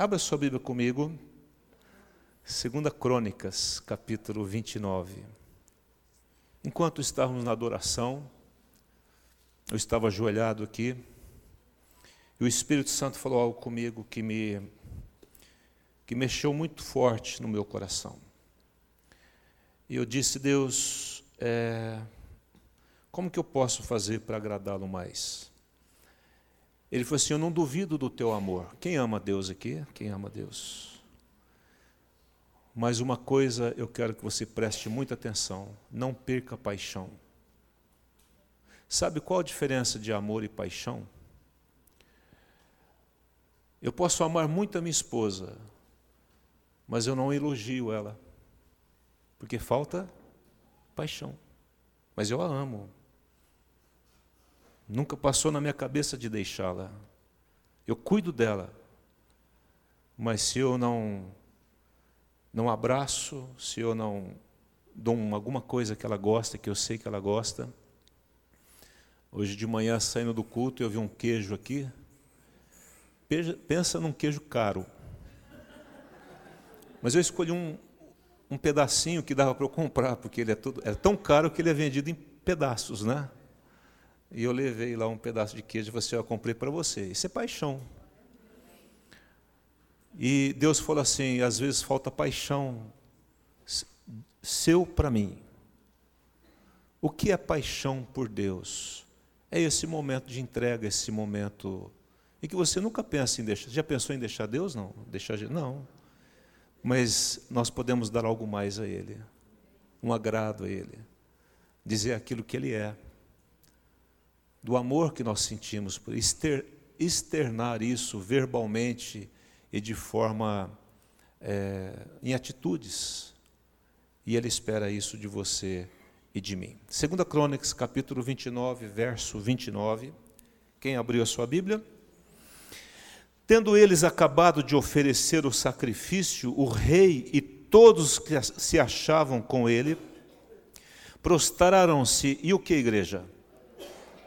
Abra sua Bíblia comigo. 2 Crônicas, capítulo 29. Enquanto estávamos na adoração, eu estava ajoelhado aqui, e o Espírito Santo falou algo comigo que me que mexeu muito forte no meu coração. E eu disse, Deus, é, como que eu posso fazer para agradá-lo mais? Ele falou assim: Eu não duvido do teu amor. Quem ama Deus aqui? Quem ama Deus? Mas uma coisa eu quero que você preste muita atenção: não perca paixão. Sabe qual a diferença de amor e paixão? Eu posso amar muito a minha esposa, mas eu não elogio ela, porque falta paixão. Mas eu a amo. Nunca passou na minha cabeça de deixá-la. Eu cuido dela. Mas se eu não não abraço, se eu não dou alguma coisa que ela gosta, que eu sei que ela gosta. Hoje de manhã, saindo do culto, eu vi um queijo aqui. Pensa num queijo caro. Mas eu escolhi um, um pedacinho que dava para eu comprar, porque ele é, é tão caro que ele é vendido em pedaços, né? E eu levei lá um pedaço de queijo e assim, eu comprei para você. Isso é paixão. E Deus falou assim, às vezes falta paixão seu para mim. O que é paixão por Deus? É esse momento de entrega, esse momento em que você nunca pensa em deixar. Já pensou em deixar Deus? Não. Deixar não. Mas nós podemos dar algo mais a Ele, um agrado a Ele, dizer aquilo que Ele é do amor que nós sentimos, por externar isso verbalmente e de forma é, em atitudes. E Ele espera isso de você e de mim. Segunda Crônicas, capítulo 29, verso 29. Quem abriu a sua Bíblia? Tendo eles acabado de oferecer o sacrifício, o rei e todos que se achavam com ele prostraram-se. E o que, igreja?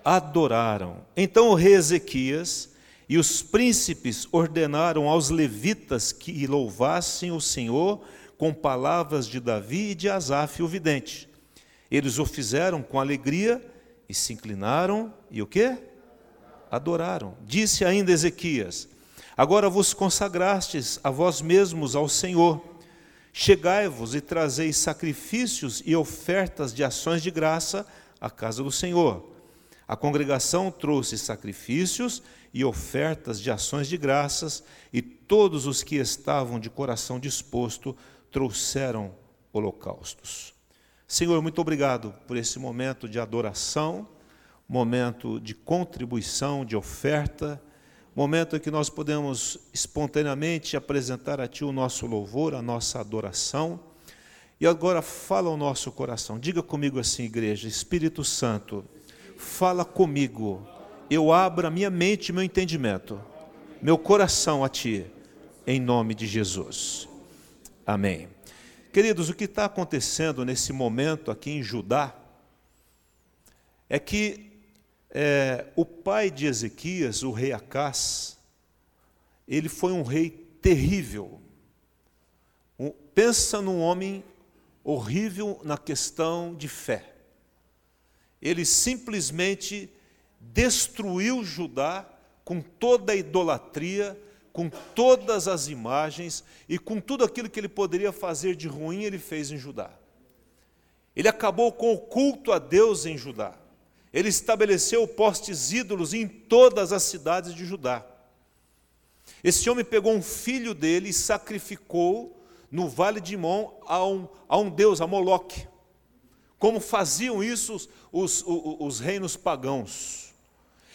Adoraram. Então o rei Ezequias e os príncipes ordenaram aos levitas que louvassem o Senhor com palavras de Davi e de Asaf, o vidente. Eles o fizeram com alegria e se inclinaram e o quê? Adoraram. Disse ainda Ezequias: Agora vos consagrastes a vós mesmos ao Senhor. Chegai-vos e trazei sacrifícios e ofertas de ações de graça à casa do Senhor. A congregação trouxe sacrifícios e ofertas de ações de graças, e todos os que estavam de coração disposto trouxeram holocaustos. Senhor, muito obrigado por esse momento de adoração, momento de contribuição, de oferta, momento em que nós podemos espontaneamente apresentar a Ti o nosso louvor, a nossa adoração. E agora fala ao nosso coração. Diga comigo assim, igreja, Espírito Santo fala comigo. Eu abro a minha mente e meu entendimento, meu coração a Ti, em nome de Jesus. Amém. Queridos, o que está acontecendo nesse momento aqui em Judá é que é, o pai de Ezequias, o rei Acás, ele foi um rei terrível. Um, pensa num homem horrível na questão de fé ele simplesmente destruiu Judá com toda a idolatria, com todas as imagens e com tudo aquilo que ele poderia fazer de ruim, ele fez em Judá. Ele acabou com o culto a Deus em Judá. Ele estabeleceu postes ídolos em todas as cidades de Judá. Esse homem pegou um filho dele e sacrificou no vale de Imon a um, a um deus, a Moloque como faziam isso os, os, os, reinos pagãos.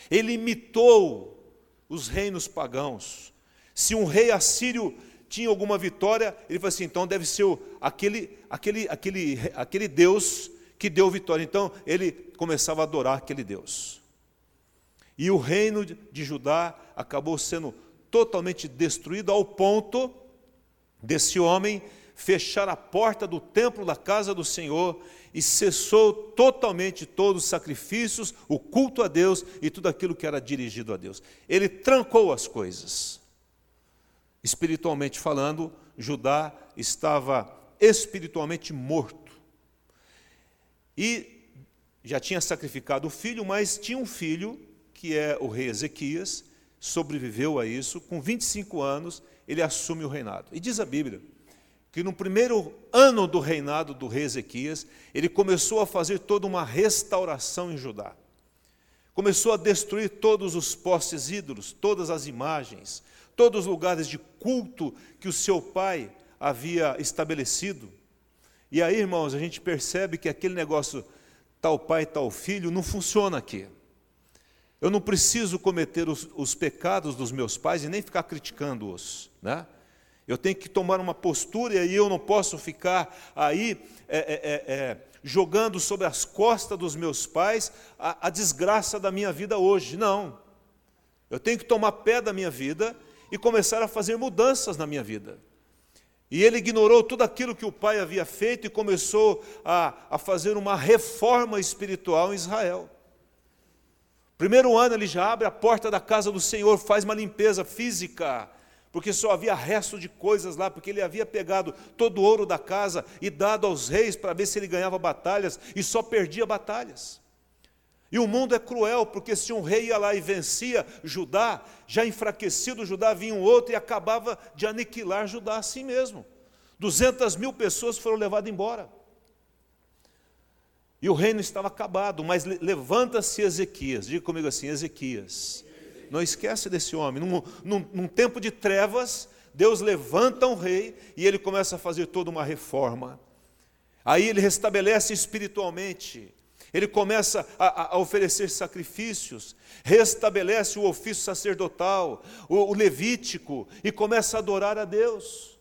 Ele imitou os reinos pagãos. Se um rei assírio tinha alguma vitória, ele falou assim: então deve ser aquele, aquele, aquele, aquele Deus que deu vitória. Então ele começava a adorar aquele Deus. E o reino de Judá acabou sendo totalmente destruído ao ponto desse homem fechar a porta do templo da casa do Senhor e cessou totalmente todos os sacrifícios, o culto a Deus e tudo aquilo que era dirigido a Deus. Ele trancou as coisas. Espiritualmente falando, Judá estava espiritualmente morto. E já tinha sacrificado o filho, mas tinha um filho, que é o rei Ezequias, sobreviveu a isso, com 25 anos, ele assume o reinado. E diz a Bíblia que no primeiro ano do reinado do rei Ezequias, ele começou a fazer toda uma restauração em Judá. Começou a destruir todos os postes ídolos, todas as imagens, todos os lugares de culto que o seu pai havia estabelecido. E aí, irmãos, a gente percebe que aquele negócio tal pai, tal filho não funciona aqui. Eu não preciso cometer os, os pecados dos meus pais e nem ficar criticando-os. Né? Eu tenho que tomar uma postura e eu não posso ficar aí é, é, é, é, jogando sobre as costas dos meus pais a, a desgraça da minha vida hoje. Não. Eu tenho que tomar pé da minha vida e começar a fazer mudanças na minha vida. E ele ignorou tudo aquilo que o pai havia feito e começou a, a fazer uma reforma espiritual em Israel. Primeiro ano ele já abre a porta da casa do Senhor, faz uma limpeza física, porque só havia resto de coisas lá, porque ele havia pegado todo o ouro da casa e dado aos reis para ver se ele ganhava batalhas e só perdia batalhas. E o mundo é cruel, porque se um rei ia lá e vencia Judá, já enfraquecido Judá, vinha um outro e acabava de aniquilar Judá assim mesmo. 200 mil pessoas foram levadas embora. E o reino estava acabado, mas levanta-se Ezequias, diga comigo assim: Ezequias. Não esquece desse homem. Num, num, num, tempo de trevas, Deus levanta um rei e ele começa a fazer toda uma reforma. Aí ele restabelece espiritualmente, ele começa a, a oferecer sacrifícios, restabelece o ofício sacerdotal, o, o levítico, e começa a adorar a Deus.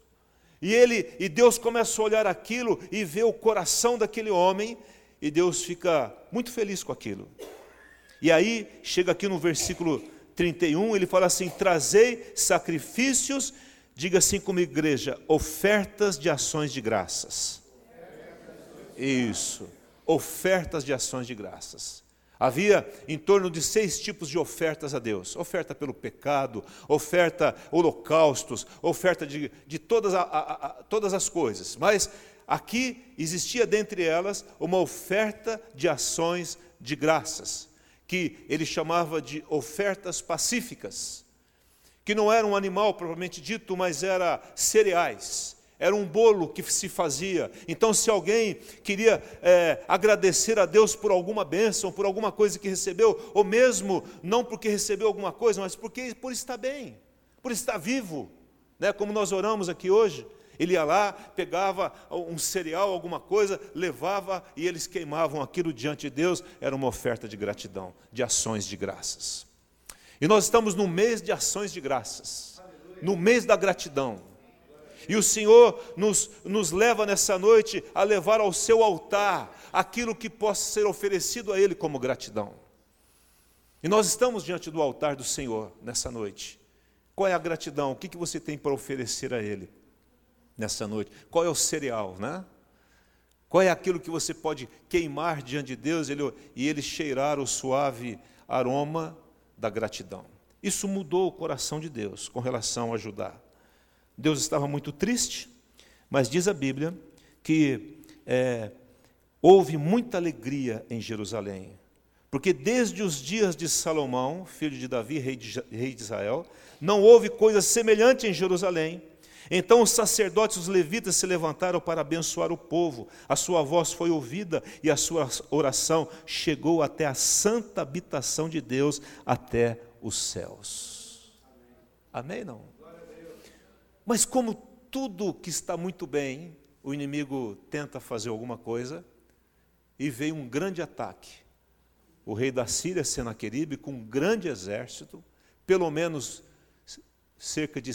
E ele e Deus começa a olhar aquilo e vê o coração daquele homem e Deus fica muito feliz com aquilo. E aí, chega aqui no versículo 31, ele fala assim: Trazei sacrifícios, diga assim comigo, igreja, ofertas de ações de graças. Isso, ofertas de ações de graças. Havia em torno de seis tipos de ofertas a Deus: oferta pelo pecado, oferta holocaustos, oferta de, de todas, a, a, a, todas as coisas. Mas aqui existia dentre elas uma oferta de ações de graças, que ele chamava de ofertas pacíficas, que não era um animal propriamente dito, mas era cereais. Era um bolo que se fazia. Então, se alguém queria é, agradecer a Deus por alguma bênção, por alguma coisa que recebeu, ou mesmo não porque recebeu alguma coisa, mas porque por estar bem, por estar vivo, né, como nós oramos aqui hoje, ele ia lá, pegava um cereal, alguma coisa, levava e eles queimavam aquilo diante de Deus. Era uma oferta de gratidão, de ações de graças. E nós estamos no mês de ações de graças, no mês da gratidão. E o Senhor nos, nos leva nessa noite a levar ao seu altar aquilo que possa ser oferecido a Ele como gratidão. E nós estamos diante do altar do Senhor nessa noite. Qual é a gratidão? O que, que você tem para oferecer a Ele? Nessa noite. Qual é o cereal, né? Qual é aquilo que você pode queimar diante de Deus ele, e ele cheirar o suave aroma da gratidão? Isso mudou o coração de Deus com relação a Judá. Deus estava muito triste, mas diz a Bíblia que é, houve muita alegria em Jerusalém, porque desde os dias de Salomão, filho de Davi, rei de, rei de Israel, não houve coisa semelhante em Jerusalém então os sacerdotes, os levitas, se levantaram para abençoar o povo. A sua voz foi ouvida e a sua oração chegou até a santa habitação de Deus, até os céus. Amém? Não? Mas como tudo que está muito bem, o inimigo tenta fazer alguma coisa e veio um grande ataque. O rei da Síria, Senaqueribe, com um grande exército, pelo menos cerca de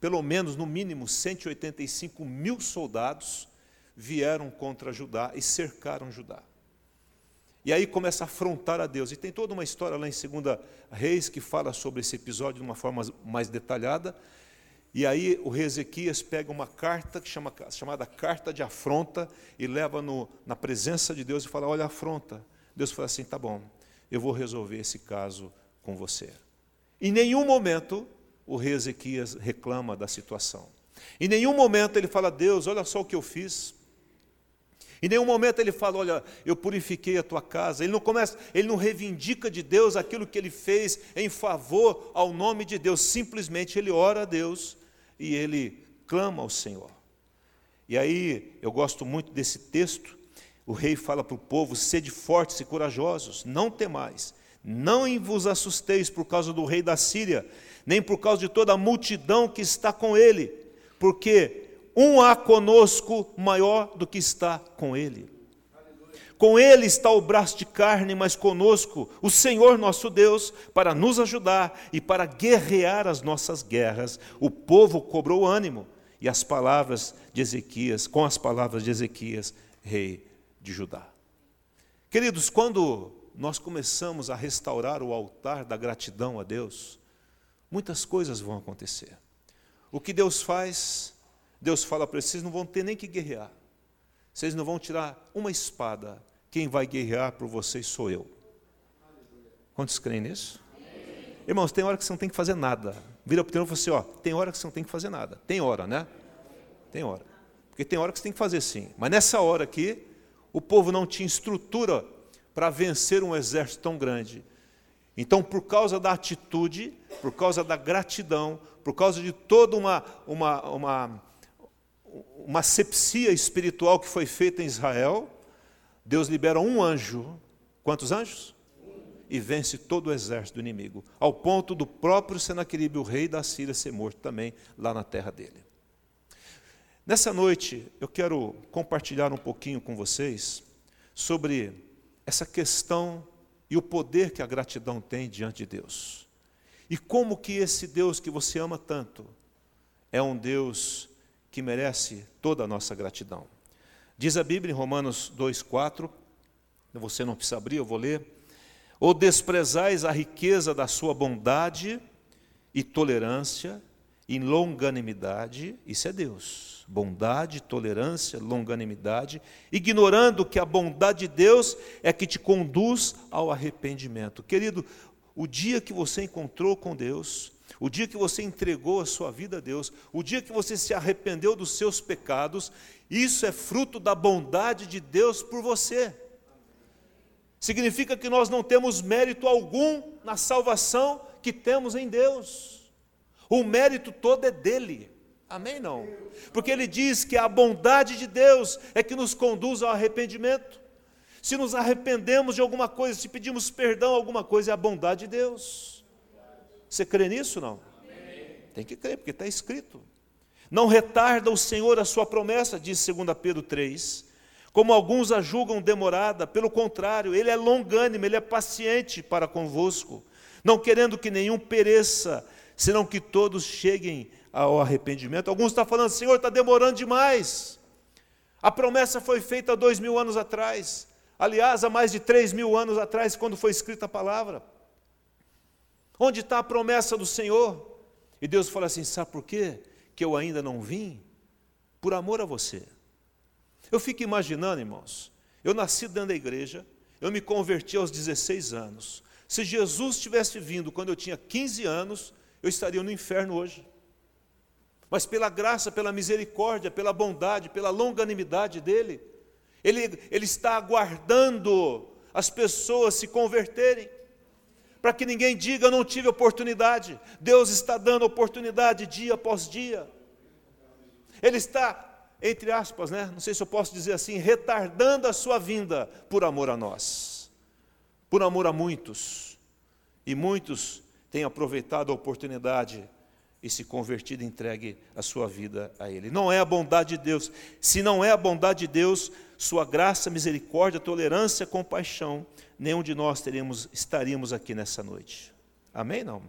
pelo menos, no mínimo, 185 mil soldados vieram contra Judá e cercaram Judá. E aí começa a afrontar a Deus. E tem toda uma história lá em 2 Reis que fala sobre esse episódio de uma forma mais detalhada. E aí o rei Ezequias pega uma carta que chama, chamada carta de afronta e leva no, na presença de Deus e fala: Olha, afronta. Deus fala assim: Tá bom, eu vou resolver esse caso com você. Em nenhum momento o rei Ezequias reclama da situação. Em nenhum momento ele fala, Deus, olha só o que eu fiz. Em nenhum momento ele fala, olha, eu purifiquei a tua casa. Ele não começa, ele não reivindica de Deus aquilo que ele fez em favor ao nome de Deus. Simplesmente ele ora a Deus e ele clama ao Senhor. E aí eu gosto muito desse texto. O rei fala para o povo: sede fortes e corajosos, não temais, não vos assusteis por causa do rei da Síria, nem por causa de toda a multidão que está com ele, porque um há conosco maior do que está com ele. Com ele está o braço de carne, mas conosco o Senhor nosso Deus, para nos ajudar e para guerrear as nossas guerras. O povo cobrou ânimo, e as palavras de Ezequias, com as palavras de Ezequias, rei de Judá. Queridos, quando nós começamos a restaurar o altar da gratidão a Deus, muitas coisas vão acontecer. O que Deus faz Deus fala para vocês não vão ter nem que guerrear. Vocês não vão tirar uma espada. Quem vai guerrear por vocês sou eu. Quantos creem nisso? Irmãos, tem hora que você não tem que fazer nada. Vira para o e fala assim: ó, tem hora que você não tem que fazer nada. Tem hora, né? Tem hora. Porque tem hora que você tem que fazer sim. Mas nessa hora aqui, o povo não tinha estrutura para vencer um exército tão grande. Então, por causa da atitude, por causa da gratidão, por causa de toda uma, uma, uma uma sepsia espiritual que foi feita em Israel, Deus libera um anjo. Quantos anjos? E vence todo o exército do inimigo, ao ponto do próprio Senaqueribe, o rei da Síria, ser morto também lá na terra dele. Nessa noite, eu quero compartilhar um pouquinho com vocês sobre essa questão e o poder que a gratidão tem diante de Deus. E como que esse Deus que você ama tanto é um Deus que merece toda a nossa gratidão. Diz a Bíblia em Romanos 2,4, você não precisa abrir, eu vou ler. Ou desprezais a riqueza da sua bondade e tolerância e longanimidade, isso é Deus. Bondade, tolerância, longanimidade, ignorando que a bondade de Deus é que te conduz ao arrependimento. Querido, o dia que você encontrou com Deus, o dia que você entregou a sua vida a Deus, o dia que você se arrependeu dos seus pecados, isso é fruto da bondade de Deus por você. Significa que nós não temos mérito algum na salvação que temos em Deus. O mérito todo é dele. Amém? Não. Porque ele diz que a bondade de Deus é que nos conduz ao arrependimento. Se nos arrependemos de alguma coisa, se pedimos perdão a alguma coisa, é a bondade de Deus. Você crê nisso não? Amém. Tem que crer, porque está escrito. Não retarda o Senhor a sua promessa, diz 2 Pedro 3, como alguns a julgam demorada, pelo contrário, ele é longânimo, ele é paciente para convosco, não querendo que nenhum pereça, senão que todos cheguem ao arrependimento. Alguns estão falando, Senhor, está demorando demais. A promessa foi feita há dois mil anos atrás, aliás, há mais de três mil anos atrás, quando foi escrita a palavra. Onde está a promessa do Senhor? E Deus fala assim: sabe por quê? Que eu ainda não vim? Por amor a você. Eu fico imaginando, irmãos, eu nasci dentro da igreja, eu me converti aos 16 anos. Se Jesus tivesse vindo quando eu tinha 15 anos, eu estaria no inferno hoje. Mas pela graça, pela misericórdia, pela bondade, pela longanimidade dele, ele, ele está aguardando as pessoas se converterem para que ninguém diga não tive oportunidade. Deus está dando oportunidade dia após dia. Ele está, entre aspas, né? não sei se eu posso dizer assim, retardando a sua vinda por amor a nós, por amor a muitos. E muitos têm aproveitado a oportunidade e se convertido, entregue a sua vida a Ele. Não é a bondade de Deus. Se não é a bondade de Deus, Sua graça, misericórdia, tolerância, compaixão nenhum de nós teríamos, estaríamos aqui nessa noite. Amém? Não?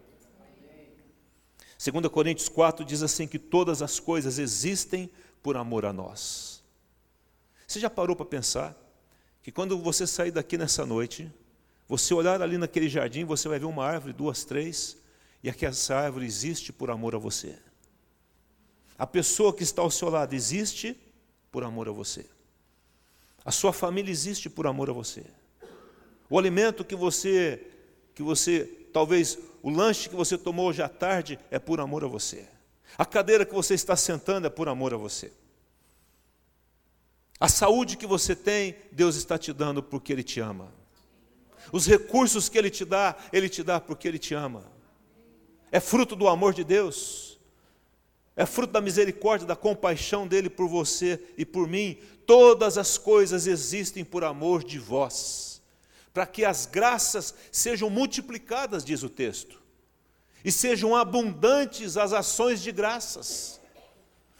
2 Coríntios 4 diz assim: que todas as coisas existem por amor a nós. Você já parou para pensar que quando você sair daqui nessa noite, você olhar ali naquele jardim, você vai ver uma árvore, duas, três, e aquela árvore existe por amor a você. A pessoa que está ao seu lado existe por amor a você. A sua família existe por amor a você. O alimento que você que você talvez o lanche que você tomou hoje à tarde é por amor a você. A cadeira que você está sentando é por amor a você. A saúde que você tem, Deus está te dando porque Ele te ama. Os recursos que Ele te dá, Ele te dá porque Ele te ama. É fruto do amor de Deus. É fruto da misericórdia, da compaixão dele por você e por mim. Todas as coisas existem por amor de vós, para que as graças sejam multiplicadas, diz o texto, e sejam abundantes as ações de graças.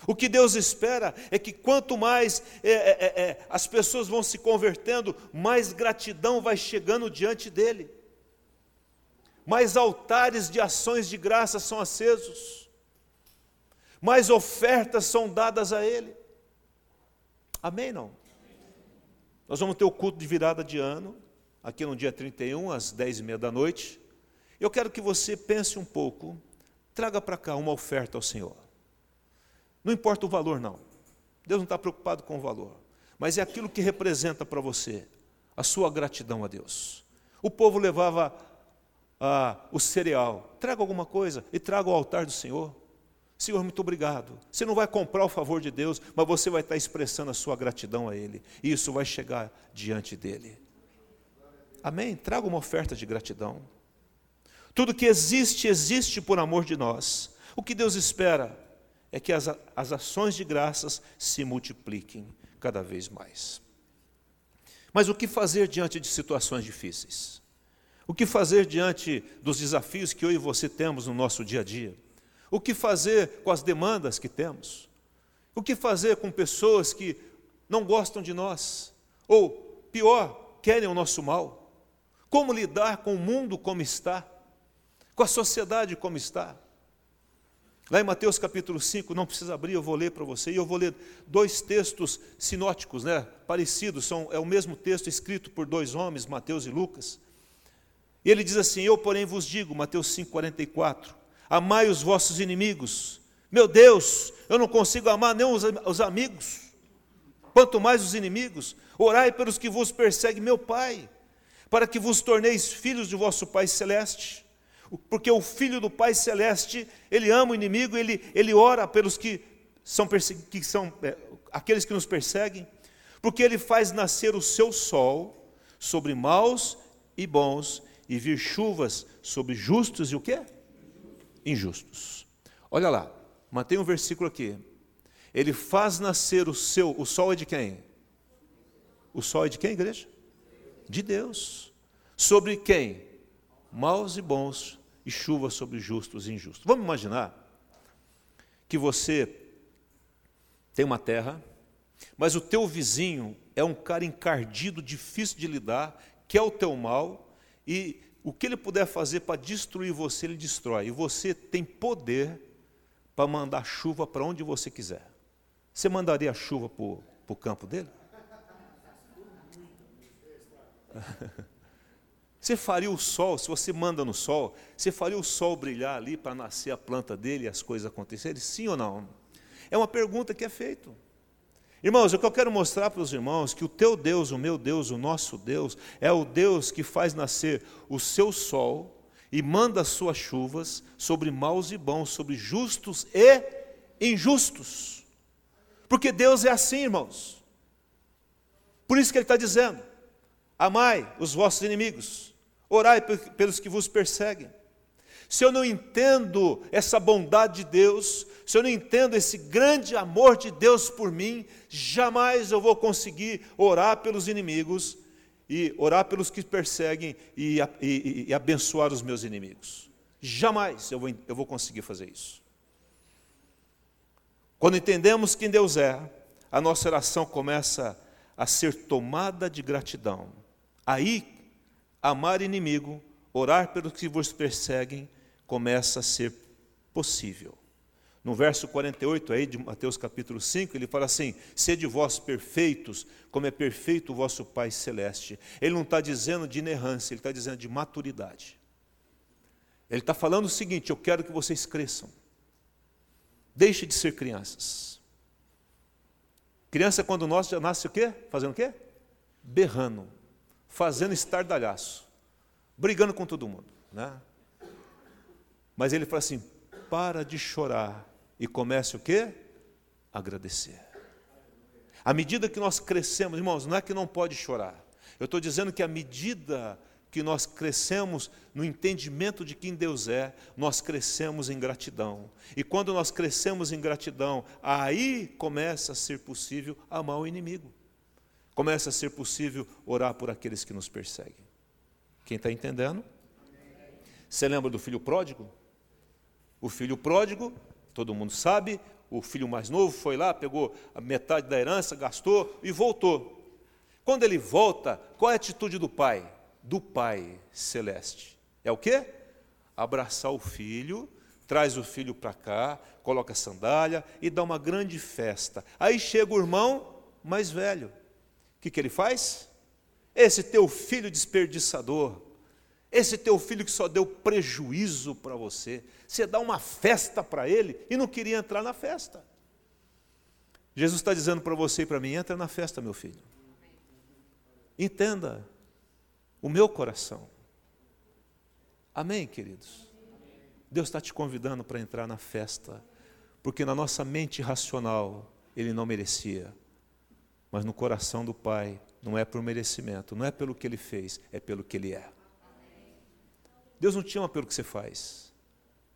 O que Deus espera é que quanto mais é, é, é, é, as pessoas vão se convertendo, mais gratidão vai chegando diante dEle, mais altares de ações de graça são acesos, mais ofertas são dadas a Ele. Amém? Não? Nós vamos ter o culto de virada de ano, aqui no dia 31, às 10 e meia da noite. Eu quero que você pense um pouco, traga para cá uma oferta ao Senhor. Não importa o valor, não. Deus não está preocupado com o valor. Mas é aquilo que representa para você a sua gratidão a Deus. O povo levava ah, o cereal, traga alguma coisa e traga ao altar do Senhor. Senhor, muito obrigado. Você não vai comprar o favor de Deus, mas você vai estar expressando a sua gratidão a Ele. E isso vai chegar diante dEle. Amém? Traga uma oferta de gratidão. Tudo que existe, existe por amor de nós. O que Deus espera é que as, as ações de graças se multipliquem cada vez mais. Mas o que fazer diante de situações difíceis? O que fazer diante dos desafios que eu e você temos no nosso dia a dia? O que fazer com as demandas que temos? O que fazer com pessoas que não gostam de nós? Ou, pior, querem o nosso mal? Como lidar com o mundo como está? Com a sociedade como está? Lá em Mateus capítulo 5, não precisa abrir, eu vou ler para você, e eu vou ler dois textos sinóticos, né, parecidos, são, é o mesmo texto escrito por dois homens, Mateus e Lucas. E ele diz assim: Eu, porém, vos digo, Mateus 5, 44, amai os vossos inimigos. Meu Deus, eu não consigo amar nem os, os amigos, quanto mais os inimigos. Orai pelos que vos perseguem, meu Pai, para que vos torneis filhos de vosso Pai Celeste. Porque o filho do Pai Celeste, ele ama o inimigo, ele, ele ora pelos que são, que são é, aqueles que nos perseguem, porque ele faz nascer o seu sol sobre maus e bons, e vir chuvas sobre justos e o quê? injustos. Olha lá, mantém um versículo aqui. Ele faz nascer o seu, o sol é de quem? O sol é de quem, igreja? De Deus. Sobre quem? Maus e bons, e chuva sobre justos e injustos. Vamos imaginar que você tem uma terra, mas o teu vizinho é um cara encardido, difícil de lidar, quer o teu mal, e o que ele puder fazer para destruir você, ele destrói. E você tem poder para mandar chuva para onde você quiser. Você mandaria chuva para o campo dele? Você faria o sol, se você manda no sol, você faria o sol brilhar ali para nascer a planta dele e as coisas acontecerem? Sim ou não? É uma pergunta que é feita. Irmãos, o que eu quero mostrar para os irmãos que o teu Deus, o meu Deus, o nosso Deus, é o Deus que faz nascer o seu sol e manda as suas chuvas sobre maus e bons, sobre justos e injustos. Porque Deus é assim, irmãos. Por isso que Ele está dizendo: amai os vossos inimigos, orai pelos que vos perseguem. Se eu não entendo essa bondade de Deus, se eu não entendo esse grande amor de Deus por mim, jamais eu vou conseguir orar pelos inimigos e orar pelos que perseguem e, e, e abençoar os meus inimigos. Jamais eu vou, eu vou conseguir fazer isso. Quando entendemos quem Deus é, a nossa oração começa a ser tomada de gratidão. Aí, amar inimigo, orar pelos que vos perseguem, começa a ser possível. No verso 48 aí de Mateus capítulo 5, ele fala assim: Sede vós perfeitos, como é perfeito o vosso Pai Celeste. Ele não está dizendo de inerrância, ele está dizendo de maturidade. Ele está falando o seguinte: Eu quero que vocês cresçam. Deixe de ser crianças. Criança, quando nós já nasce o quê? Fazendo o quê? Berrando, fazendo estardalhaço, brigando com todo mundo. Né? Mas ele fala assim: para de chorar e comece o quê? Agradecer. À medida que nós crescemos, irmãos, não é que não pode chorar. Eu estou dizendo que à medida que nós crescemos no entendimento de quem Deus é, nós crescemos em gratidão. E quando nós crescemos em gratidão, aí começa a ser possível amar o inimigo. Começa a ser possível orar por aqueles que nos perseguem. Quem está entendendo? Você lembra do filho pródigo? O filho pródigo, todo mundo sabe, o filho mais novo foi lá, pegou a metade da herança, gastou e voltou. Quando ele volta, qual é a atitude do pai? Do pai celeste. É o quê? Abraçar o filho, traz o filho para cá, coloca a sandália e dá uma grande festa. Aí chega o irmão mais velho. O que, que ele faz? Esse teu filho desperdiçador, esse teu filho que só deu prejuízo para você, você dá uma festa para ele e não queria entrar na festa. Jesus está dizendo para você e para mim: entra na festa, meu filho. Entenda o meu coração. Amém, queridos? Deus está te convidando para entrar na festa, porque na nossa mente racional ele não merecia, mas no coração do Pai não é por merecimento, não é pelo que ele fez, é pelo que ele é. Deus não te ama pelo que você faz.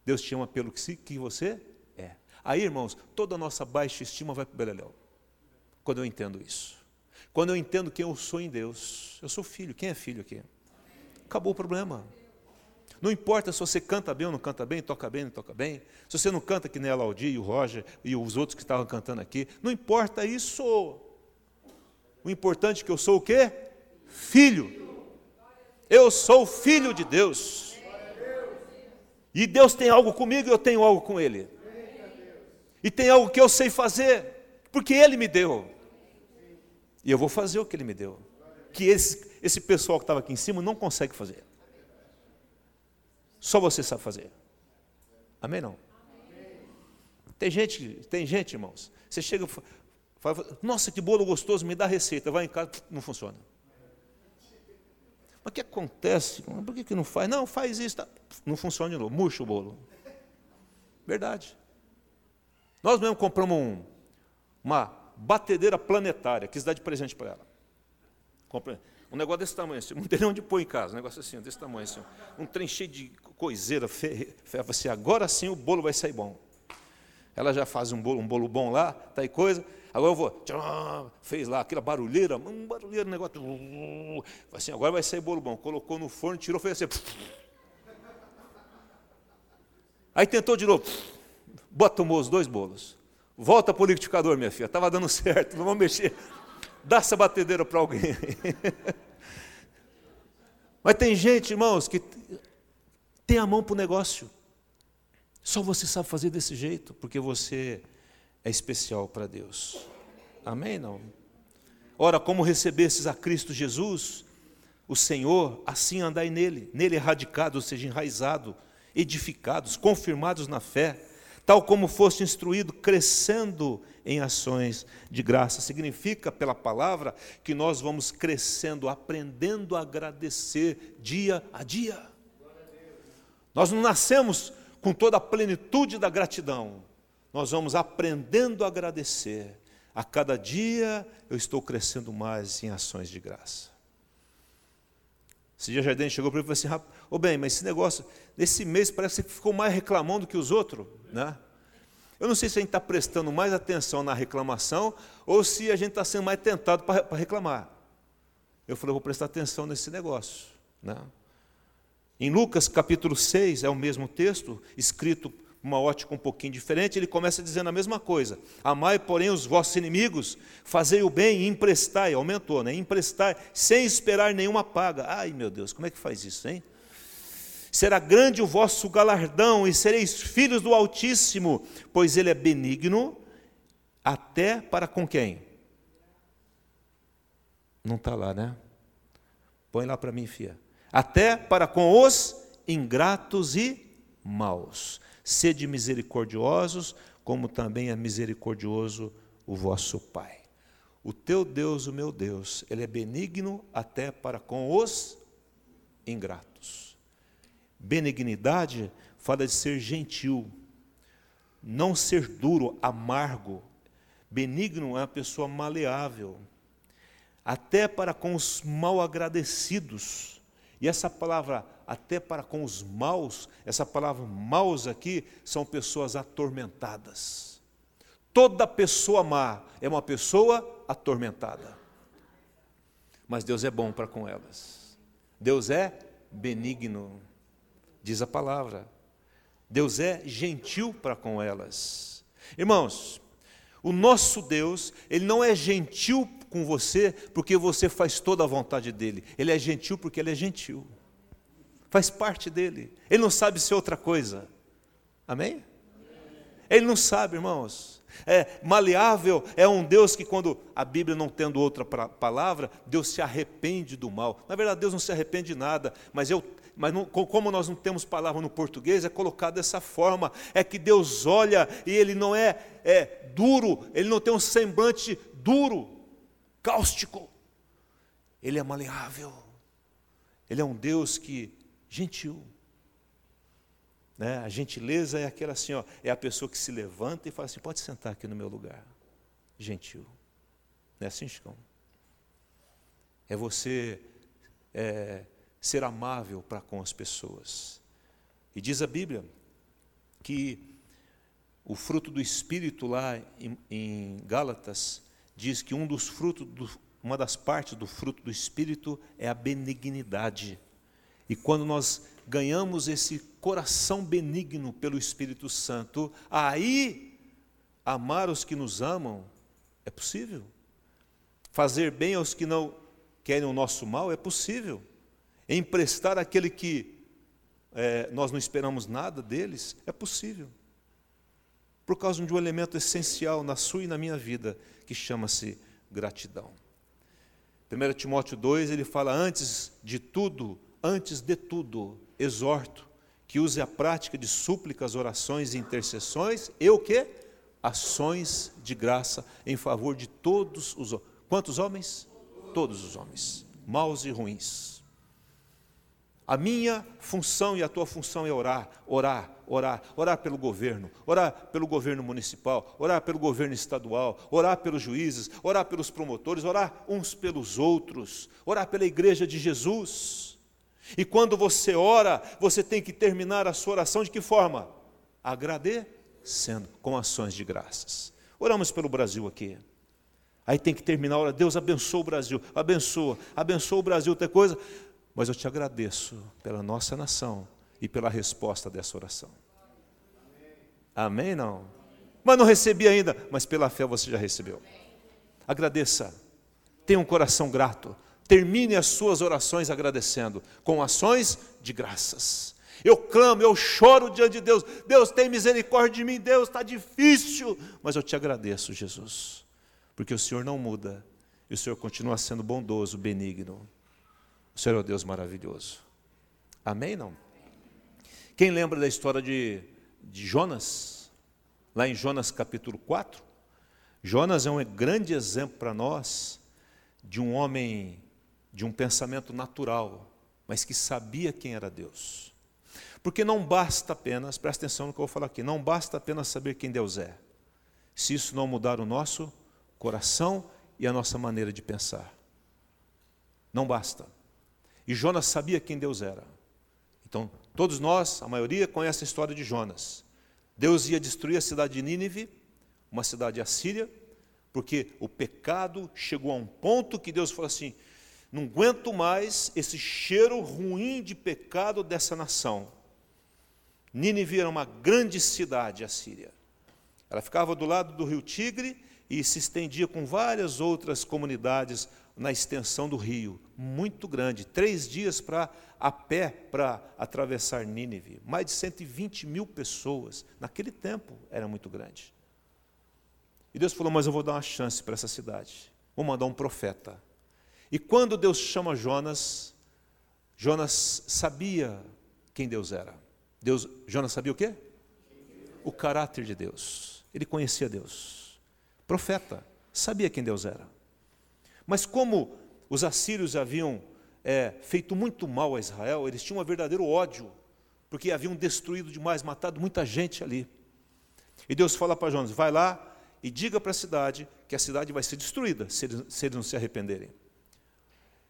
Deus te ama pelo que você é. Aí, irmãos, toda a nossa baixa estima vai para o beleléu. Quando eu entendo isso. Quando eu entendo quem eu sou em Deus. Eu sou filho. Quem é filho aqui? Acabou o problema. Não importa se você canta bem ou não canta bem, toca bem ou não toca bem. Se você não canta que nem a Laudi e o Roger e os outros que estavam cantando aqui. Não importa isso. O importante é que eu sou o quê? Filho. Eu sou filho de Deus. E Deus tem algo comigo e eu tenho algo com Ele. E tem algo que eu sei fazer, porque Ele me deu. E eu vou fazer o que Ele me deu. Que esse, esse pessoal que estava aqui em cima não consegue fazer. Só você sabe fazer. Amém? Não? Tem gente, tem gente, irmãos. Você chega fala, nossa, que bolo gostoso, me dá receita. Vai em casa, não funciona. Mas o que acontece? Por que, que não faz? Não, faz isso. Tá. Não funciona de novo. Murcha o bolo. Verdade. Nós mesmo compramos um, uma batedeira planetária, quis dar de presente para ela. Um negócio desse tamanho, assim, não tem onde pôr em casa, um negócio assim, desse tamanho, assim, um trem cheio de coiseira, ferro, assim, agora sim o bolo vai sair bom. Ela já faz um bolo, um bolo bom lá, tá aí coisa, Agora eu vou, tchau, fez lá aquela barulheira, um barulheiro, um negócio. Assim, agora vai sair bolo bom. Colocou no forno, tirou, fez assim. Aí tentou de novo, bota, tomou os dois bolos. Volta para o liquidificador, minha filha, estava dando certo, não vamos mexer. Dá essa batedeira para alguém. Mas tem gente, irmãos, que tem a mão para o negócio. Só você sabe fazer desse jeito, porque você é especial para Deus. Amém? Não? Ora, como recebesses a Cristo Jesus, o Senhor, assim andai nele, nele erradicado, ou seja, enraizado, edificados, confirmados na fé, tal como foste instruído, crescendo em ações de graça. Significa, pela palavra, que nós vamos crescendo, aprendendo a agradecer dia a dia. Nós não nascemos com toda a plenitude da gratidão, nós vamos aprendendo a agradecer. A cada dia eu estou crescendo mais em ações de graça. Esse dia Jardim chegou para mim e falou assim: Ô bem, mas esse negócio, nesse mês parece que você ficou mais reclamando que os outros, né? Eu não sei se a gente está prestando mais atenção na reclamação ou se a gente está sendo mais tentado para reclamar. Eu falei, vou prestar atenção nesse negócio. Né? Em Lucas capítulo 6, é o mesmo texto, escrito uma ótica um pouquinho diferente, ele começa dizendo a mesma coisa. Amai, porém, os vossos inimigos, fazei o bem e emprestai, aumentou, né? Emprestai, sem esperar nenhuma paga. Ai, meu Deus, como é que faz isso, hein? Será grande o vosso galardão e sereis filhos do Altíssimo, pois ele é benigno até para com quem? Não está lá, né? Põe lá para mim, fia. Até para com os ingratos e maus. Sede misericordiosos, como também é misericordioso o vosso Pai. O teu Deus, o meu Deus, ele é benigno até para com os ingratos. Benignidade fala de ser gentil, não ser duro, amargo. Benigno é uma pessoa maleável, até para com os mal agradecidos. E essa palavra, até para com os maus, essa palavra maus aqui, são pessoas atormentadas. Toda pessoa má é uma pessoa atormentada. Mas Deus é bom para com elas. Deus é benigno, diz a palavra. Deus é gentil para com elas. Irmãos, o nosso Deus, Ele não é gentil com você porque você faz toda a vontade dele. Ele é gentil porque ele é gentil. Faz parte dele. Ele não sabe ser outra coisa. Amém? Ele não sabe, irmãos. É, maleável é um Deus que, quando a Bíblia não tendo outra palavra, Deus se arrepende do mal. Na verdade, Deus não se arrepende de nada, mas eu, mas não, como nós não temos palavra no português, é colocado dessa forma: é que Deus olha e Ele não é, é duro, Ele não tem um semblante duro, cáustico. Ele é maleável. Ele é um Deus que gentil. Né? A gentileza é aquela assim, ó, é a pessoa que se levanta e fala assim: pode sentar aqui no meu lugar. Gentil. Não é assim, Chicão? É você é, ser amável para com as pessoas. E diz a Bíblia que o fruto do Espírito lá em, em Gálatas diz que um dos frutos, do, uma das partes do fruto do Espírito é a benignidade. E quando nós ganhamos esse coração benigno pelo Espírito Santo, aí amar os que nos amam é possível. Fazer bem aos que não querem o nosso mal é possível. Emprestar aquele que é, nós não esperamos nada deles é possível por causa de um elemento essencial na sua e na minha vida, que chama-se gratidão. 1 Timóteo 2, ele fala: Antes de tudo, antes de tudo, exorto que use a prática de súplicas, orações e intercessões, e o que? Ações de graça em favor de todos os homens. Quantos homens? Todos os homens, maus e ruins. A minha função e a tua função é orar, orar, orar, orar pelo governo, orar pelo governo municipal, orar pelo governo estadual, orar pelos juízes, orar pelos promotores, orar uns pelos outros, orar pela igreja de Jesus. E quando você ora, você tem que terminar a sua oração de que forma? Agradecendo, com ações de graças. Oramos pelo Brasil aqui. Aí tem que terminar a hora, Deus abençoa o Brasil, abençoa, abençoa o Brasil, tem coisa. Mas eu te agradeço pela nossa nação e pela resposta dessa oração. Amém? Não? Mas não recebi ainda, mas pela fé você já recebeu. Agradeça, tenha um coração grato. Termine as suas orações agradecendo, com ações de graças. Eu clamo, eu choro diante de Deus. Deus tem misericórdia de mim, Deus está difícil. Mas eu te agradeço, Jesus, porque o Senhor não muda e o Senhor continua sendo bondoso, benigno. O Senhor é o Deus maravilhoso. Amém? Não? Quem lembra da história de, de Jonas? Lá em Jonas capítulo 4. Jonas é um grande exemplo para nós de um homem de um pensamento natural, mas que sabia quem era Deus. Porque não basta apenas, presta atenção no que eu vou falar aqui, não basta apenas saber quem Deus é, se isso não mudar o nosso coração e a nossa maneira de pensar. Não basta. E Jonas sabia quem Deus era. Então, todos nós, a maioria, conhece a história de Jonas. Deus ia destruir a cidade de Nínive, uma cidade assíria, porque o pecado chegou a um ponto que Deus falou assim: não aguento mais esse cheiro ruim de pecado dessa nação. Nínive era uma grande cidade assíria. Ela ficava do lado do rio Tigre e se estendia com várias outras comunidades na extensão do rio, muito grande, três dias para a pé para atravessar Nínive, mais de 120 mil pessoas, naquele tempo era muito grande. E Deus falou: Mas eu vou dar uma chance para essa cidade, vou mandar um profeta. E quando Deus chama Jonas, Jonas sabia quem Deus era. Deus, Jonas sabia o quê? O caráter de Deus. Ele conhecia Deus. Profeta, sabia quem Deus era. Mas como os assírios haviam é, feito muito mal a Israel, eles tinham um verdadeiro ódio porque haviam destruído demais, matado muita gente ali. E Deus fala para Jonas: vai lá e diga para a cidade que a cidade vai ser destruída se eles, se eles não se arrependerem.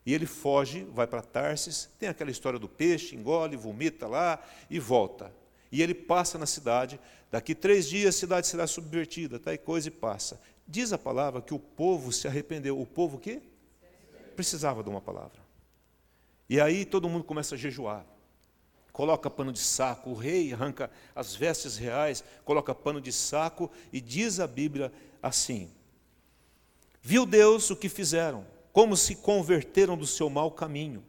E ele foge, vai para Tarsis, tem aquela história do peixe, engole, vomita lá e volta. E ele passa na cidade, daqui três dias a cidade será subvertida, tal coisa e passa. Diz a palavra que o povo se arrependeu. O povo que? Precisava de uma palavra. E aí todo mundo começa a jejuar. Coloca pano de saco, o rei arranca as vestes reais, coloca pano de saco e diz a Bíblia assim: Viu Deus o que fizeram, como se converteram do seu mau caminho.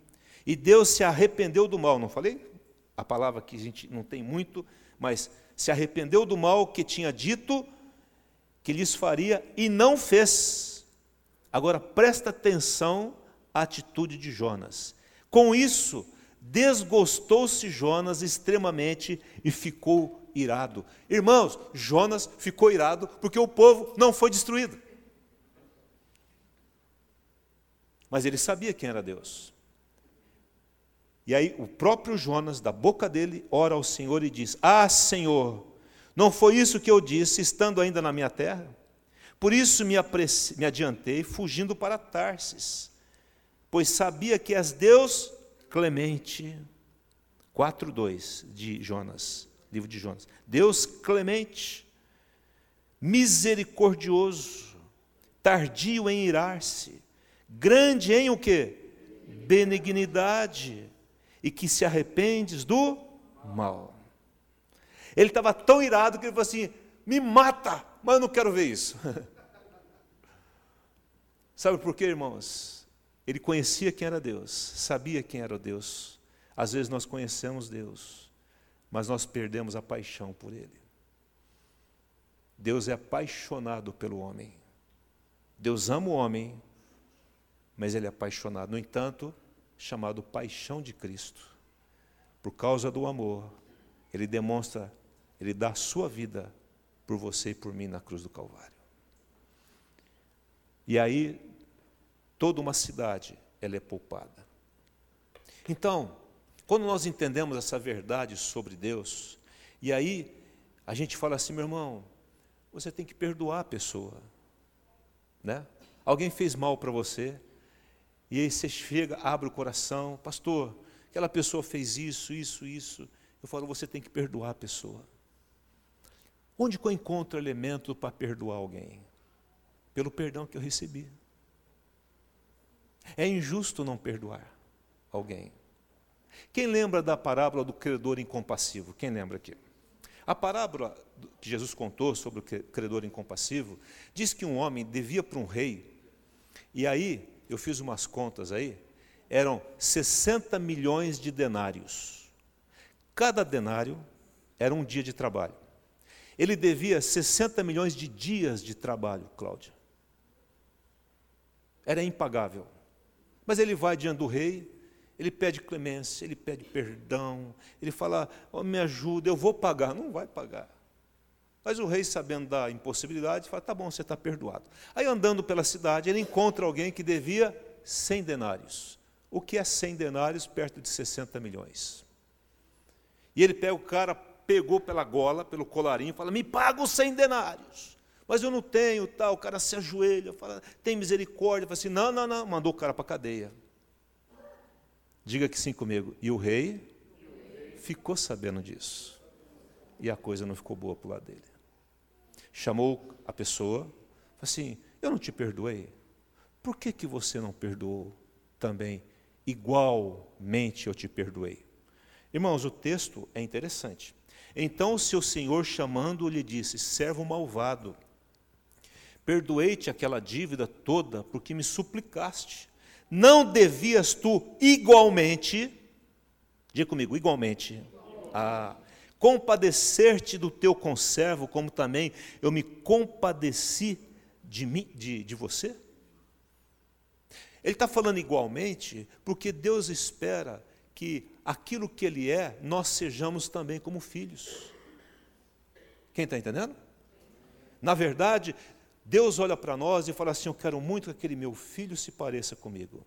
E Deus se arrependeu do mal, não falei? A palavra que a gente não tem muito, mas se arrependeu do mal que tinha dito que lhes faria e não fez. Agora presta atenção à atitude de Jonas. Com isso, desgostou-se Jonas extremamente e ficou irado. Irmãos, Jonas ficou irado porque o povo não foi destruído. Mas ele sabia quem era Deus. E aí o próprio Jonas, da boca dele, ora ao Senhor e diz: Ah, Senhor, não foi isso que eu disse, estando ainda na minha terra? Por isso me, me adiantei, fugindo para Tarsis, pois sabia que és Deus clemente. 4:2 de Jonas, livro de Jonas. Deus clemente, misericordioso, tardio em irar-se, grande em o que? Benignidade, e que se arrependes do mal. Ele estava tão irado que ele falou assim: me mata, mas eu não quero ver isso. Sabe por quê, irmãos? Ele conhecia quem era Deus, sabia quem era Deus. Às vezes nós conhecemos Deus, mas nós perdemos a paixão por Ele. Deus é apaixonado pelo homem. Deus ama o homem, mas Ele é apaixonado. No entanto, chamado paixão de Cristo. Por causa do amor, ele demonstra, ele dá a sua vida por você e por mim na cruz do Calvário. E aí, toda uma cidade, ela é poupada. Então, quando nós entendemos essa verdade sobre Deus, e aí a gente fala assim, meu irmão, você tem que perdoar a pessoa, né? Alguém fez mal para você, e aí você chega, abre o coração, pastor, aquela pessoa fez isso, isso, isso. Eu falo, você tem que perdoar a pessoa. Onde que eu encontro elemento para perdoar alguém? Pelo perdão que eu recebi. É injusto não perdoar alguém. Quem lembra da parábola do credor incompassivo? Quem lembra aqui? A parábola que Jesus contou sobre o credor incompassivo diz que um homem devia para um rei, e aí eu fiz umas contas aí, eram 60 milhões de denários. Cada denário era um dia de trabalho. Ele devia 60 milhões de dias de trabalho, Cláudia. Era impagável. Mas ele vai diante do rei, ele pede clemência, ele pede perdão, ele fala: oh, me ajuda, eu vou pagar. Não vai pagar. Mas o rei, sabendo da impossibilidade, fala: tá bom, você está perdoado. Aí, andando pela cidade, ele encontra alguém que devia 100 denários. O que é 100 denários perto de 60 milhões? E ele pega o cara, pegou pela gola, pelo colarinho, fala: me paga os 100 denários. Mas eu não tenho, tal. O cara se ajoelha, fala: tem misericórdia. Fala assim: não, não, não. Mandou o cara para a cadeia. Diga que sim comigo. E o rei ficou sabendo disso. E a coisa não ficou boa para o lado dele chamou a pessoa, falou assim: Eu não te perdoei. Por que, que você não perdoou também? Igualmente eu te perdoei. Irmãos, o texto é interessante. Então o seu senhor, chamando, lhe disse: Servo malvado, perdoei-te aquela dívida toda porque me suplicaste. Não devias tu igualmente, diga comigo, igualmente, a compadecer-te do teu conservo, como também eu me compadeci de, mim, de, de você? Ele está falando igualmente, porque Deus espera que aquilo que Ele é, nós sejamos também como filhos. Quem está entendendo? Na verdade, Deus olha para nós e fala assim: Eu quero muito que aquele meu filho se pareça comigo.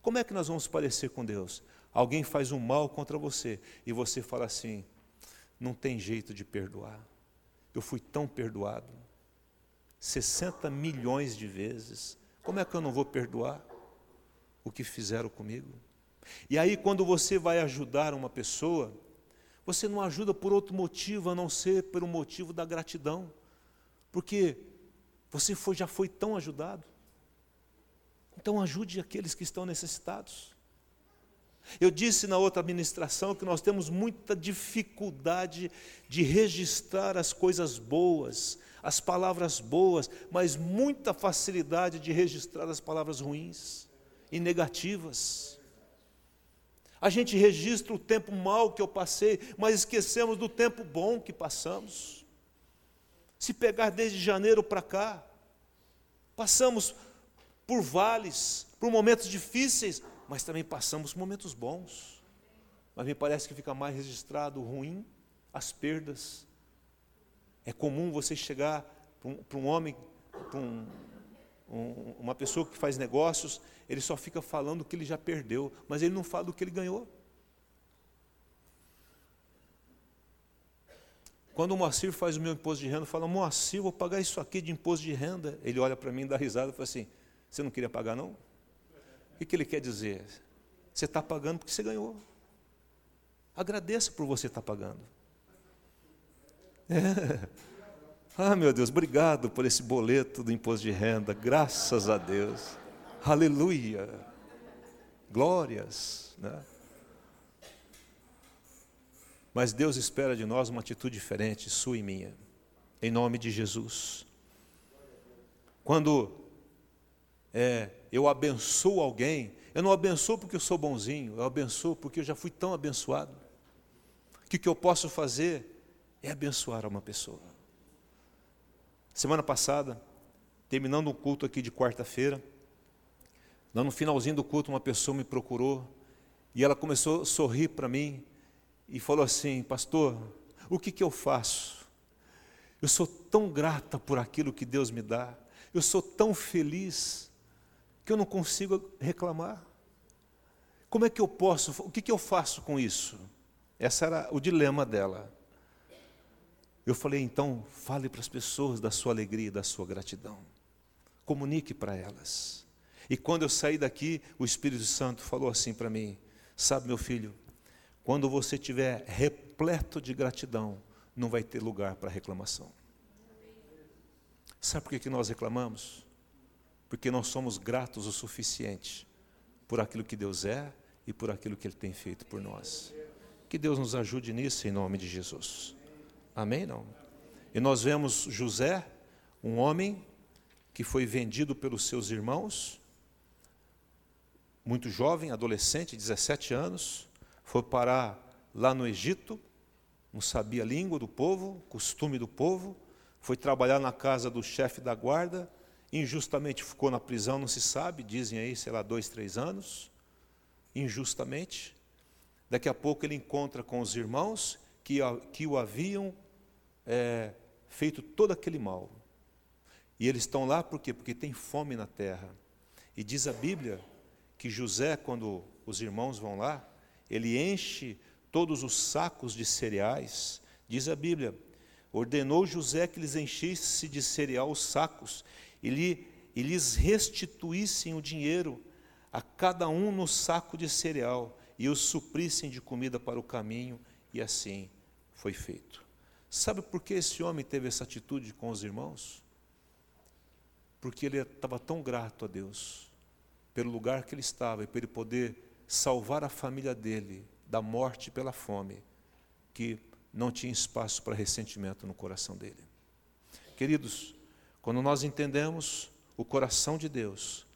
Como é que nós vamos parecer com Deus? Alguém faz um mal contra você e você fala assim: não tem jeito de perdoar. Eu fui tão perdoado. 60 milhões de vezes. Como é que eu não vou perdoar o que fizeram comigo? E aí, quando você vai ajudar uma pessoa, você não ajuda por outro motivo a não ser pelo motivo da gratidão, porque você foi, já foi tão ajudado. Então, ajude aqueles que estão necessitados. Eu disse na outra administração que nós temos muita dificuldade de registrar as coisas boas, as palavras boas, mas muita facilidade de registrar as palavras ruins e negativas. A gente registra o tempo mal que eu passei, mas esquecemos do tempo bom que passamos. Se pegar desde janeiro para cá, passamos por vales, por momentos difíceis, mas também passamos momentos bons. Mas me parece que fica mais registrado o ruim, as perdas. É comum você chegar para um, para um homem, para um, um, uma pessoa que faz negócios, ele só fica falando o que ele já perdeu, mas ele não fala do que ele ganhou. Quando o Moacir faz o meu imposto de renda, fala, Moacir, vou pagar isso aqui de imposto de renda. Ele olha para mim, dá risada e fala assim, você não queria pagar não? O que, que ele quer dizer? Você está pagando porque você ganhou. Agradeça por você estar tá pagando. É. Ah, meu Deus, obrigado por esse boleto do imposto de renda, graças a Deus. Aleluia. Glórias. Né? Mas Deus espera de nós uma atitude diferente, sua e minha, em nome de Jesus. Quando é, eu abençoo alguém, eu não abençoo porque eu sou bonzinho, eu abençoo porque eu já fui tão abençoado. Que o que eu posso fazer é abençoar uma pessoa. Semana passada, terminando um culto aqui de quarta-feira, lá no finalzinho do culto, uma pessoa me procurou e ela começou a sorrir para mim e falou assim: Pastor, o que, que eu faço? Eu sou tão grata por aquilo que Deus me dá, eu sou tão feliz que eu não consigo reclamar. Como é que eu posso, o que, que eu faço com isso? Esse era o dilema dela. Eu falei, então, fale para as pessoas da sua alegria e da sua gratidão. Comunique para elas. E quando eu saí daqui, o Espírito Santo falou assim para mim: Sabe, meu filho, quando você estiver repleto de gratidão, não vai ter lugar para reclamação. Sabe por que, nós reclamamos? Porque nós somos gratos o suficiente por aquilo que Deus é e por aquilo que Ele tem feito por nós. Que Deus nos ajude nisso em nome de Jesus. Amém? Não? E nós vemos José, um homem que foi vendido pelos seus irmãos, muito jovem, adolescente, 17 anos, foi parar lá no Egito, não sabia a língua do povo, costume do povo, foi trabalhar na casa do chefe da guarda, injustamente ficou na prisão, não se sabe, dizem aí, sei lá, dois, três anos, injustamente. Daqui a pouco ele encontra com os irmãos que, que o haviam é, feito todo aquele mal. E eles estão lá por quê? Porque tem fome na terra. E diz a Bíblia que José, quando os irmãos vão lá, ele enche todos os sacos de cereais. Diz a Bíblia: ordenou José que lhes enchesse de cereal os sacos e, lhe, e lhes restituíssem o dinheiro, a cada um no saco de cereal, e os suprissem de comida para o caminho, e assim foi feito. Sabe por que esse homem teve essa atitude com os irmãos? Porque ele estava tão grato a Deus pelo lugar que ele estava e por ele poder salvar a família dele da morte pela fome, que não tinha espaço para ressentimento no coração dele. Queridos, quando nós entendemos o coração de Deus,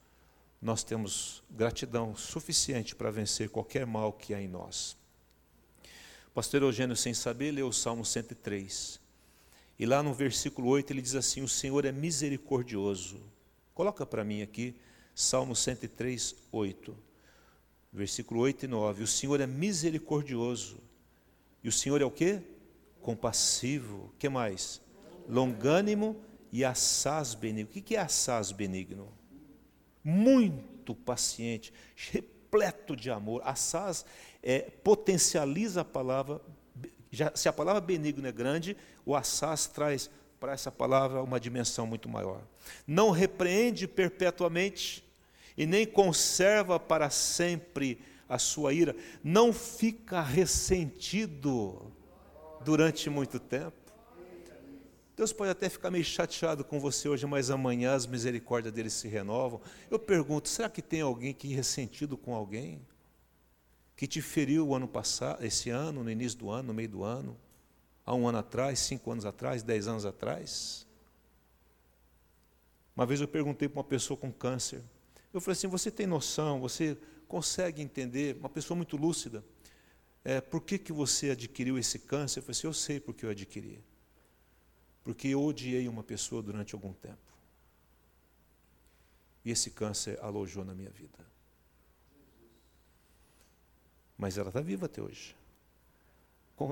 nós temos gratidão suficiente para vencer qualquer mal que há em nós. O pastor Eugênio, sem saber, leu o Salmo 103. E lá no versículo 8 ele diz assim: O Senhor é misericordioso. Coloca para mim aqui, Salmo 103, 8 versículo 8 e 9. O Senhor é misericordioso. E o Senhor é o quê? Compassivo. que mais? Longânimo e assaz benigno. O que é assaz benigno? Muito paciente, repleto de amor. Assaz é, potencializa a palavra. Já, se a palavra benigno é grande, o assaz traz para essa palavra uma dimensão muito maior. Não repreende perpetuamente e nem conserva para sempre a sua ira, não fica ressentido durante muito tempo. Deus pode até ficar meio chateado com você hoje, mas amanhã as misericórdias dele se renovam. Eu pergunto: será que tem alguém que é ressentido com alguém? Que te feriu o ano passado, esse ano, no início do ano, no meio do ano? há um ano atrás, cinco anos atrás, dez anos atrás. Uma vez eu perguntei para uma pessoa com câncer, eu falei assim: você tem noção, você consegue entender, uma pessoa muito lúcida, é, por que, que você adquiriu esse câncer? Eu falei assim: eu sei porque eu adquiri. Porque eu odiei uma pessoa durante algum tempo. E esse câncer alojou na minha vida. Mas ela está viva até hoje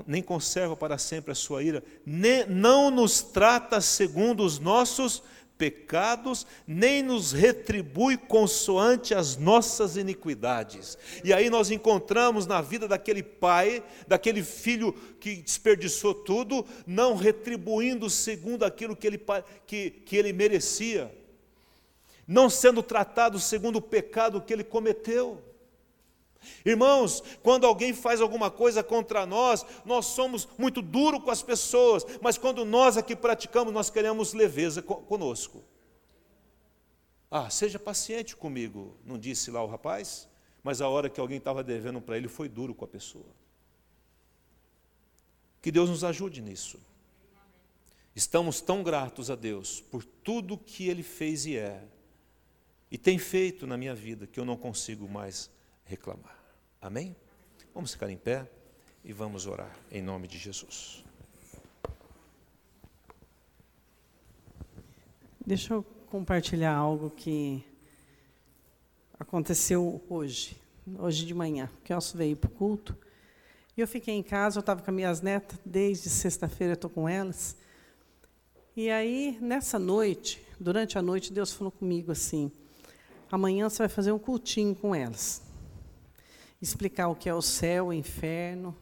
nem conserva para sempre a sua ira, nem, não nos trata segundo os nossos pecados, nem nos retribui consoante as nossas iniquidades. E aí nós encontramos na vida daquele pai, daquele filho que desperdiçou tudo, não retribuindo segundo aquilo que ele, que, que ele merecia, não sendo tratado segundo o pecado que ele cometeu. Irmãos, quando alguém faz alguma coisa contra nós, nós somos muito duros com as pessoas, mas quando nós aqui praticamos, nós queremos leveza conosco. Ah, seja paciente comigo, não disse lá o rapaz, mas a hora que alguém estava devendo para ele foi duro com a pessoa. Que Deus nos ajude nisso. Estamos tão gratos a Deus por tudo que Ele fez e é, e tem feito na minha vida, que eu não consigo mais reclamar. Amém? Vamos ficar em pé e vamos orar em nome de Jesus. Deixa eu compartilhar algo que aconteceu hoje, hoje de manhã, que eu veio para o culto. E eu fiquei em casa, eu estava com as minhas netas, desde sexta-feira estou com elas. E aí, nessa noite, durante a noite, Deus falou comigo assim: amanhã você vai fazer um cultinho com elas explicar o que é o céu, o inferno.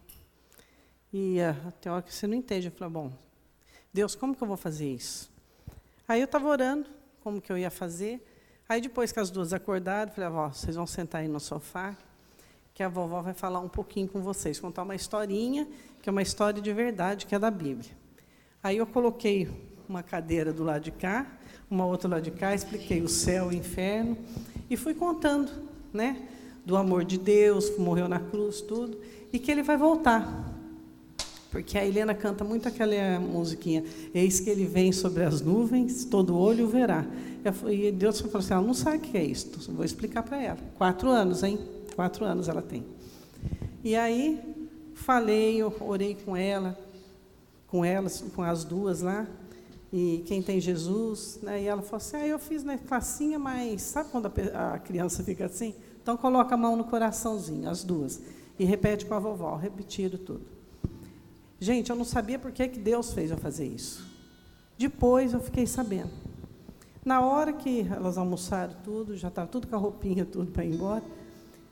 E uh, até hora que você não entende. Eu falei, bom, Deus, como que eu vou fazer isso? Aí eu estava orando, como que eu ia fazer. Aí depois que as duas acordaram, falei, ó, vocês vão sentar aí no sofá, que a vovó vai falar um pouquinho com vocês, contar uma historinha, que é uma história de verdade, que é da Bíblia. Aí eu coloquei uma cadeira do lado de cá, uma outra do lado de cá, expliquei o céu, o inferno, e fui contando, né? Do amor de Deus, morreu na cruz, tudo, e que ele vai voltar. Porque a Helena canta muito aquela musiquinha, eis que ele vem sobre as nuvens, todo olho o verá. E Deus falou assim, ela não sabe o que é isso, vou explicar para ela. Quatro anos, hein? Quatro anos ela tem. E aí, falei, orei com ela, com elas, com as duas lá, e quem tem Jesus, né? E ela falou assim, ah, eu fiz na classinha, mas sabe quando a criança fica assim? Então coloca a mão no coraçãozinho, as duas, e repete com a vovó, repetido tudo. Gente, eu não sabia por que, que Deus fez eu fazer isso. Depois eu fiquei sabendo. Na hora que elas almoçaram tudo, já estava tudo com a roupinha, tudo para ir embora,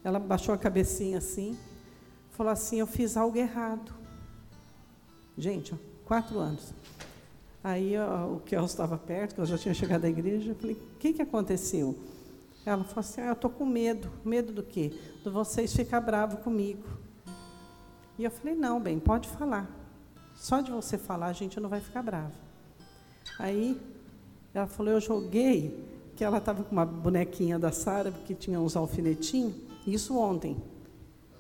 ela baixou a cabecinha assim, falou assim, eu fiz algo errado. Gente, ó, quatro anos. Aí ó, o Kel estava perto, que eu já tinha chegado à igreja, eu falei, o que, que aconteceu? Ela falou assim: ah, Eu estou com medo. Medo do quê? De vocês ficar bravo comigo. E eu falei: Não, bem, pode falar. Só de você falar, a gente não vai ficar brava. Aí ela falou: Eu joguei, que ela estava com uma bonequinha da Sara, que tinha uns alfinetinhos, isso ontem.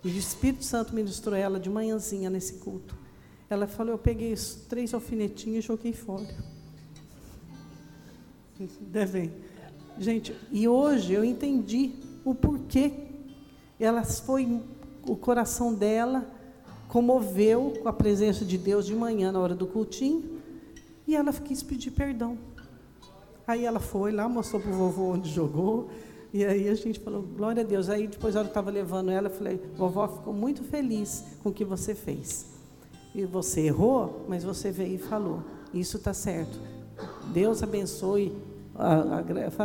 E o Espírito Santo ministrou ela de manhãzinha nesse culto. Ela falou: Eu peguei os três alfinetinhos e joguei fora. Devem. Gente, e hoje eu entendi o porquê. Ela foi, o coração dela comoveu com a presença de Deus de manhã na hora do cultinho e ela quis pedir perdão. Aí ela foi lá, mostrou para o vovô onde jogou. E aí a gente falou, glória a Deus. Aí depois eu estava levando ela, eu falei, vovó ficou muito feliz com o que você fez. E você errou, mas você veio e falou. Isso está certo. Deus abençoe a, a,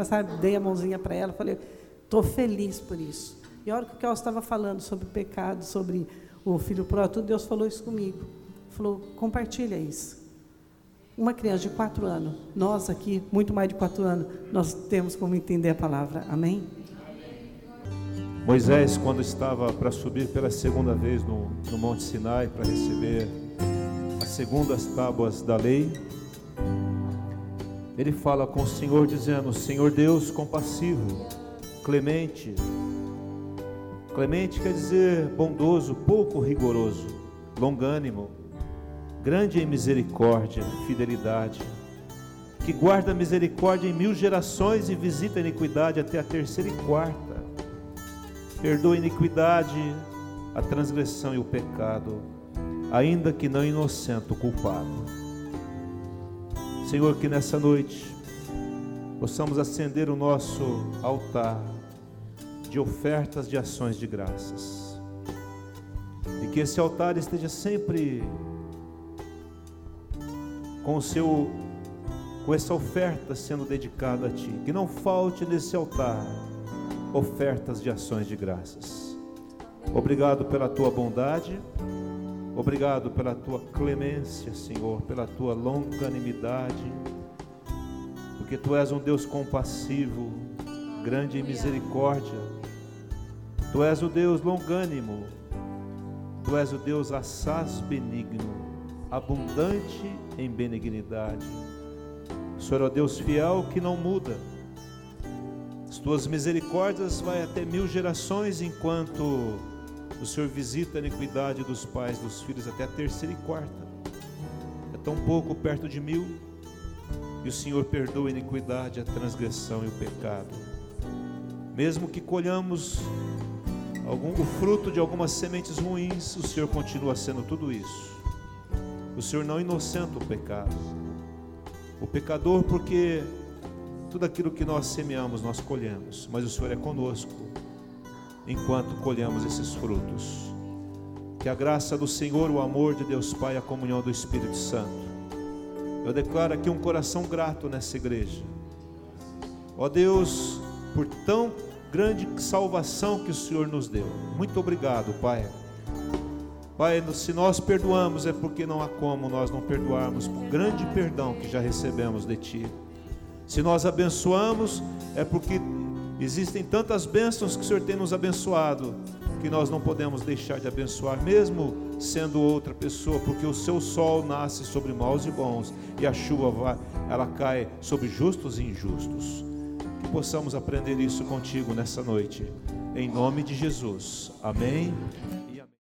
sabe, dei a mãozinha para ela, falei, estou feliz por isso. E a hora que o Kelso estava falando sobre pecado, sobre o filho pródigo, Deus falou isso comigo. Falou, compartilha isso. Uma criança de quatro anos, nós aqui, muito mais de quatro anos, nós temos como entender a palavra. Amém? Moisés, quando estava para subir pela segunda vez no, no Monte Sinai para receber as segundas tábuas da lei, ele fala com o Senhor, dizendo: Senhor Deus compassivo, clemente. Clemente quer dizer bondoso, pouco rigoroso, longânimo, grande em misericórdia, fidelidade, que guarda misericórdia em mil gerações e visita a iniquidade até a terceira e quarta. Perdoa a iniquidade, a transgressão e o pecado, ainda que não inocente o culpado. Senhor, que nessa noite possamos acender o nosso altar de ofertas de ações de graças. E que esse altar esteja sempre com o seu com essa oferta sendo dedicada a ti. Que não falte nesse altar ofertas de ações de graças. Obrigado pela tua bondade. Obrigado pela tua clemência, Senhor, pela tua longanimidade, porque tu és um Deus compassivo, grande em misericórdia. Tu és o Deus longânimo, tu és o Deus assaz benigno, abundante em benignidade. O Senhor é o Deus fiel que não muda. As tuas misericórdias vai até mil gerações enquanto o Senhor visita a iniquidade dos pais, dos filhos, até a terceira e quarta. É tão pouco perto de mil. E o Senhor perdoa a iniquidade, a transgressão e o pecado. Mesmo que colhamos algum, o fruto de algumas sementes ruins, o Senhor continua sendo tudo isso. O Senhor não inocenta o pecado. O pecador, porque tudo aquilo que nós semeamos, nós colhemos. Mas o Senhor é conosco enquanto colhemos esses frutos. Que a graça do Senhor, o amor de Deus Pai, a comunhão do Espírito Santo. Eu declaro aqui um coração grato nessa igreja. Ó Deus, por tão grande salvação que o Senhor nos deu. Muito obrigado, Pai. Pai, se nós perdoamos é porque não há como nós não perdoarmos por grande perdão que já recebemos de Ti. Se nós abençoamos é porque Existem tantas bênçãos que o Senhor tem nos abençoado, que nós não podemos deixar de abençoar, mesmo sendo outra pessoa, porque o seu sol nasce sobre maus e bons, e a chuva ela cai sobre justos e injustos. Que possamos aprender isso contigo nessa noite, em nome de Jesus. Amém.